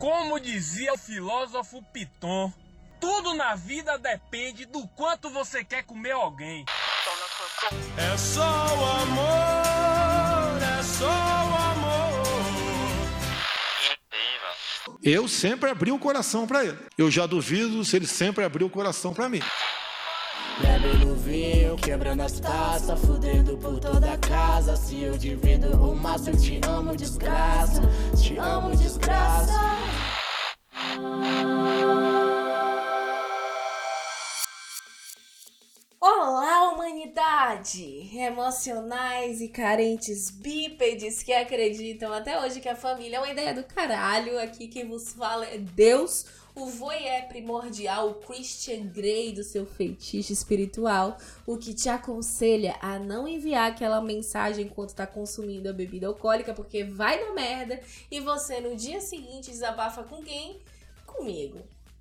Como dizia o filósofo Piton, tudo na vida depende do quanto você quer comer alguém. É só o amor, é só o amor. Eu sempre abri o coração para ele. Eu já duvido se ele sempre abriu o coração para mim. Bebe no vinho, quebrando as taças, fudendo por toda a casa. Se eu divido o eu te amo, desgraça. Te amo, desgraça. Olá, humanidade! Emocionais e carentes bípedes que acreditam até hoje que a família é uma ideia do caralho. Aqui quem vos fala é Deus, o voyeur primordial, o Christian Grey do seu feitiço espiritual, o que te aconselha a não enviar aquela mensagem enquanto tá consumindo a bebida alcoólica, porque vai na merda e você no dia seguinte desabafa com quem? Comigo.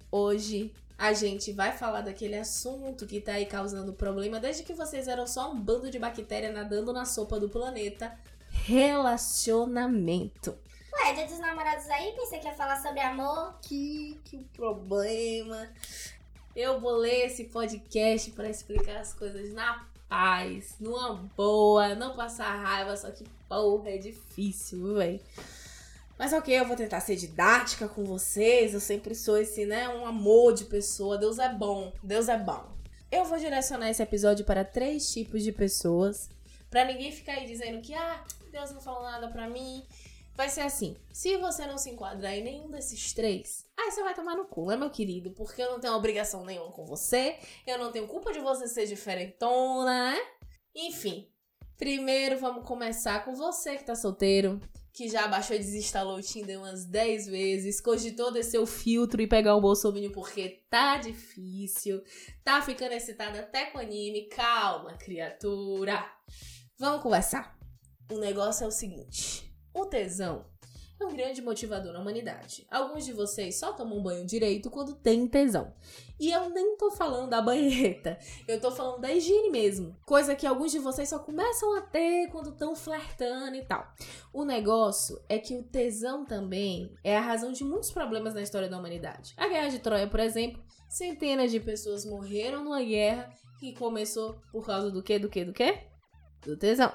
Hoje a gente vai falar daquele assunto que tá aí causando problema desde que vocês eram só um bando de bactéria nadando na sopa do planeta. Relacionamento. Ué, dia dos namorados aí, pensei que ia falar sobre amor. Que, que problema. Eu vou ler esse podcast para explicar as coisas na paz, numa boa, não passar raiva, só que porra, é difícil, velho. Mas ok, eu vou tentar ser didática com vocês. Eu sempre sou esse, né? Um amor de pessoa. Deus é bom. Deus é bom. Eu vou direcionar esse episódio para três tipos de pessoas. Pra ninguém ficar aí dizendo que, ah, Deus não falou nada pra mim. Vai ser assim: se você não se enquadrar em nenhum desses três, aí você vai tomar no cu, né, meu querido? Porque eu não tenho obrigação nenhuma com você. Eu não tenho culpa de você ser diferentona, né? Enfim. Primeiro vamos começar com você que tá solteiro que já baixou e desinstalou o Tinder umas 10 vezes, cogitou descer o filtro e pegar o Bolsonaro porque tá difícil, tá ficando excitada até com anime. Calma, criatura. Vamos conversar. O negócio é o seguinte: o tesão é um grande motivador na humanidade. Alguns de vocês só tomam banho direito quando tem tesão. E eu nem tô falando da banheta, eu tô falando da higiene mesmo. Coisa que alguns de vocês só começam a ter quando estão flertando e tal. O negócio é que o tesão também é a razão de muitos problemas na história da humanidade. A Guerra de Troia, por exemplo, centenas de pessoas morreram numa guerra que começou por causa do quê, do quê, do quê? Do tesão.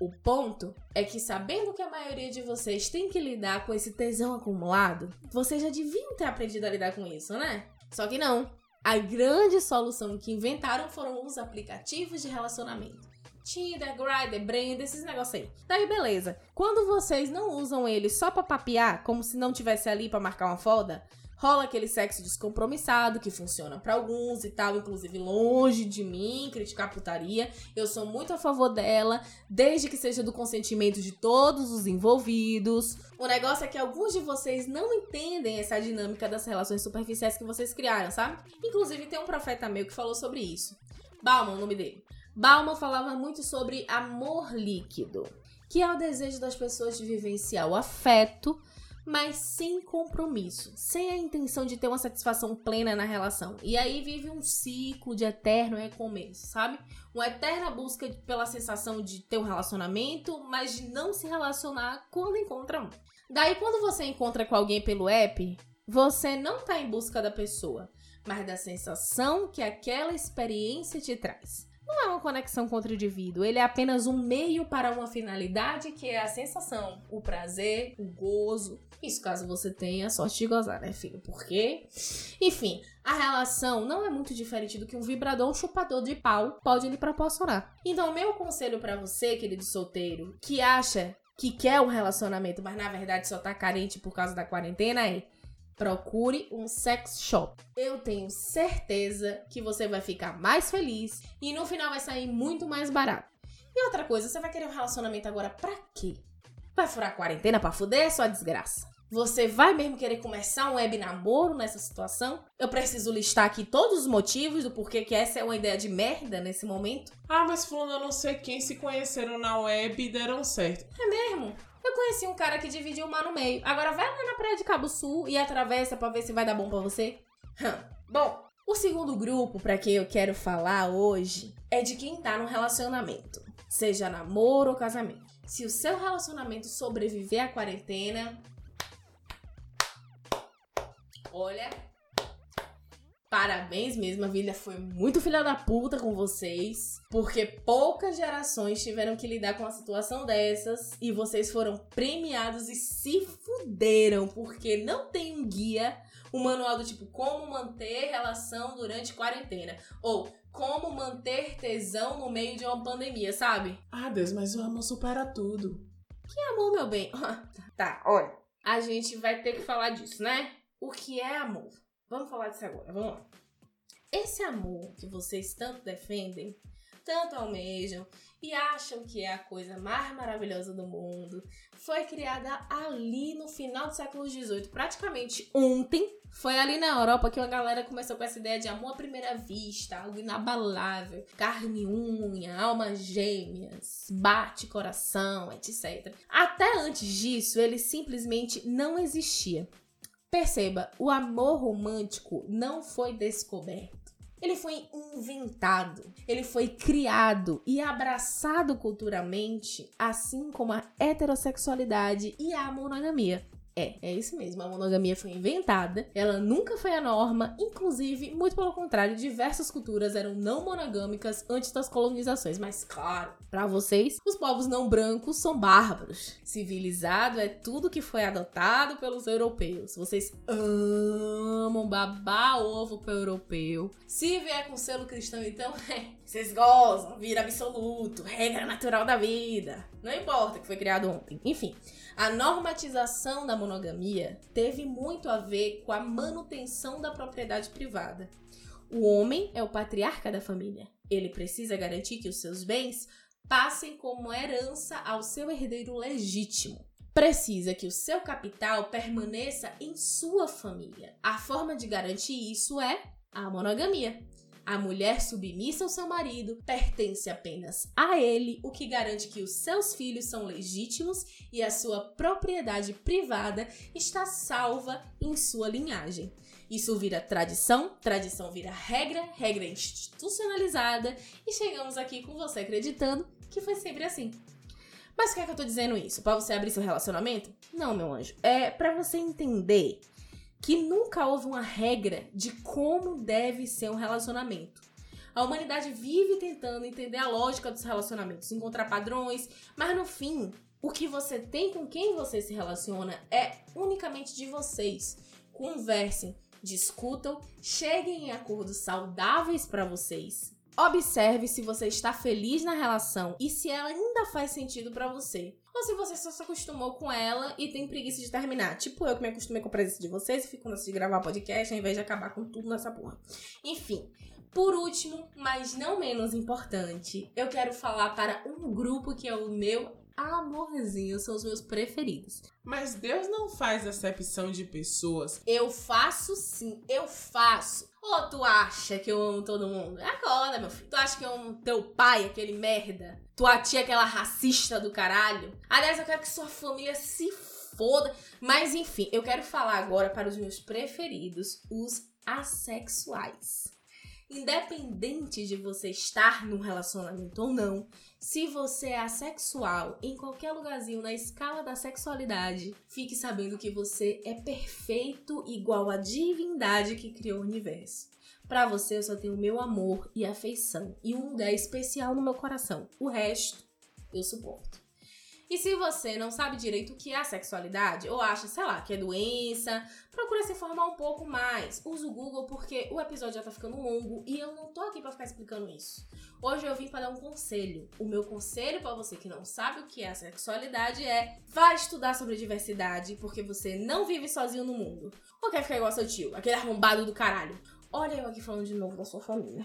O ponto é que, sabendo que a maioria de vocês tem que lidar com esse tesão acumulado, vocês já deviam ter aprendido a lidar com isso, né? Só que não. A grande solução que inventaram foram os aplicativos de relacionamento. Tinder, Grindr, Brand, esses negócios aí. Daí, beleza. Quando vocês não usam eles só pra papear, como se não tivesse ali para marcar uma foda, rola aquele sexo descompromissado que funciona para alguns e tal, inclusive longe de mim criticar putaria. Eu sou muito a favor dela, desde que seja do consentimento de todos os envolvidos. O negócio é que alguns de vocês não entendem essa dinâmica das relações superficiais que vocês criaram, sabe? Inclusive tem um profeta meu que falou sobre isso. Bauman, o nome dele. Bauman falava muito sobre amor líquido, que é o desejo das pessoas de vivenciar o afeto mas sem compromisso, sem a intenção de ter uma satisfação plena na relação. E aí vive um ciclo de eterno recomeço, sabe? Uma eterna busca pela sensação de ter um relacionamento, mas de não se relacionar quando encontra um. Daí, quando você encontra com alguém pelo app, você não tá em busca da pessoa, mas da sensação que aquela experiência te traz não é uma conexão contra o indivíduo, ele é apenas um meio para uma finalidade que é a sensação, o prazer, o gozo. Isso caso você tenha sorte de gozar, né, filho? Porque, enfim, a relação não é muito diferente do que um vibrador, um chupador de pau pode lhe proporcionar. Então, meu conselho para você, querido solteiro, que acha que quer um relacionamento, mas na verdade só tá carente por causa da quarentena é procure um sex shop. Eu tenho certeza que você vai ficar mais feliz e no final vai sair muito mais barato. E outra coisa, você vai querer um relacionamento agora pra quê? Vai furar a quarentena pra fuder sua desgraça? Você vai mesmo querer começar um web namoro nessa situação? Eu preciso listar aqui todos os motivos do porquê que essa é uma ideia de merda nesse momento? Ah, mas fulano, eu não sei quem se conheceram na web e deram certo. É mesmo? Conheci um cara que dividiu o mar no meio. Agora vai lá na praia de Cabo Sul e atravessa pra ver se vai dar bom pra você. Bom, o segundo grupo para quem eu quero falar hoje é de quem tá num relacionamento, seja namoro ou casamento. Se o seu relacionamento sobreviver à quarentena, Olha, Parabéns mesmo, a vida foi muito filha da puta com vocês, porque poucas gerações tiveram que lidar com uma situação dessas e vocês foram premiados e se fuderam, porque não tem um guia, um manual do tipo como manter relação durante quarentena ou como manter tesão no meio de uma pandemia, sabe? Ah, Deus, mas o amor supera tudo. Que amor, meu bem? tá, olha, a gente vai ter que falar disso, né? O que é amor? Vamos falar disso agora, vamos lá. Esse amor que vocês tanto defendem, tanto almejam e acham que é a coisa mais maravilhosa do mundo, foi criada ali no final do século XVIII, praticamente ontem. Foi ali na Europa que a galera começou com essa ideia de amor à primeira vista, algo inabalável, carne unha, almas gêmeas, bate coração, etc. Até antes disso, ele simplesmente não existia. Perceba, o amor romântico não foi descoberto. Ele foi inventado, ele foi criado e abraçado culturalmente, assim como a heterossexualidade e a monogamia. É, é isso mesmo. A monogamia foi inventada, ela nunca foi a norma, inclusive, muito pelo contrário, diversas culturas eram não monogâmicas antes das colonizações. Mas, claro, para vocês, os povos não brancos são bárbaros. Civilizado é tudo que foi adotado pelos europeus. Vocês amam babar ovo pro europeu. Se vier com selo cristão, então, é, vocês gozam, vira absoluto, regra natural da vida. Não importa que foi criado ontem. Enfim. A normatização da monogamia teve muito a ver com a manutenção da propriedade privada. O homem é o patriarca da família. Ele precisa garantir que os seus bens passem como herança ao seu herdeiro legítimo. Precisa que o seu capital permaneça em sua família. A forma de garantir isso é a monogamia. A mulher submissa ao seu marido pertence apenas a ele, o que garante que os seus filhos são legítimos e a sua propriedade privada está salva em sua linhagem. Isso vira tradição, tradição vira regra, regra institucionalizada e chegamos aqui com você acreditando que foi sempre assim. Mas por que, é que eu tô dizendo isso? Para você abrir seu relacionamento? Não, meu anjo. É para você entender que nunca houve uma regra de como deve ser um relacionamento. A humanidade vive tentando entender a lógica dos relacionamentos, encontrar padrões, mas no fim, o que você tem com quem você se relaciona é unicamente de vocês. Conversem, discutam, cheguem em acordos saudáveis para vocês. Observe se você está feliz na relação e se ela ainda faz sentido para você. Ou se você só se acostumou com ela e tem preguiça de terminar. Tipo eu que me acostumei com a presença de vocês e fico nessa de gravar podcast ao invés de acabar com tudo nessa porra. Enfim, por último, mas não menos importante, eu quero falar para um grupo que é o meu amorzinho, são os meus preferidos. Mas Deus não faz acepção de pessoas. Eu faço sim, eu faço. Ou tu acha que eu amo todo mundo? Acorda, meu filho. Tu acha que eu amo teu pai, aquele merda? Tua tia, aquela racista do caralho? Aliás, eu quero que sua família se foda. Mas enfim, eu quero falar agora para os meus preferidos, os assexuais. Independente de você estar num relacionamento ou não, se você é assexual em qualquer lugarzinho na escala da sexualidade, fique sabendo que você é perfeito igual à divindade que criou o universo. Para você eu só tenho meu amor e afeição e um lugar especial no meu coração. O resto eu suporto. E se você não sabe direito o que é a sexualidade, ou acha, sei lá, que é doença, procura se informar um pouco mais. Usa o Google porque o episódio já tá ficando longo e eu não tô aqui para ficar explicando isso. Hoje eu vim para dar um conselho. O meu conselho para você que não sabe o que é a sexualidade é: vá estudar sobre diversidade, porque você não vive sozinho no mundo. Ou quer ficar igual seu tio, aquele arrombado do caralho. Olha eu aqui falando de novo da sua família.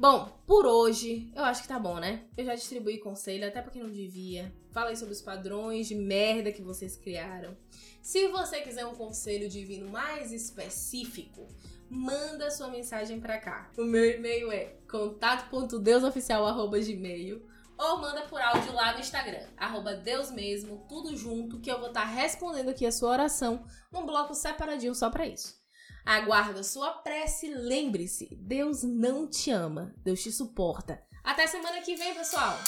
Bom, por hoje, eu acho que tá bom, né? Eu já distribuí conselho, até porque não devia. Falei sobre os padrões de merda que vocês criaram. Se você quiser um conselho divino mais específico, manda sua mensagem para cá. O meu e-mail é contato.deusoficial.gmail ou manda por áudio lá no Instagram, arroba Deus mesmo, tudo junto, que eu vou estar tá respondendo aqui a sua oração num bloco separadinho só para isso. Aguardo a sua prece. Lembre-se, Deus não te ama, Deus te suporta. Até semana que vem, pessoal!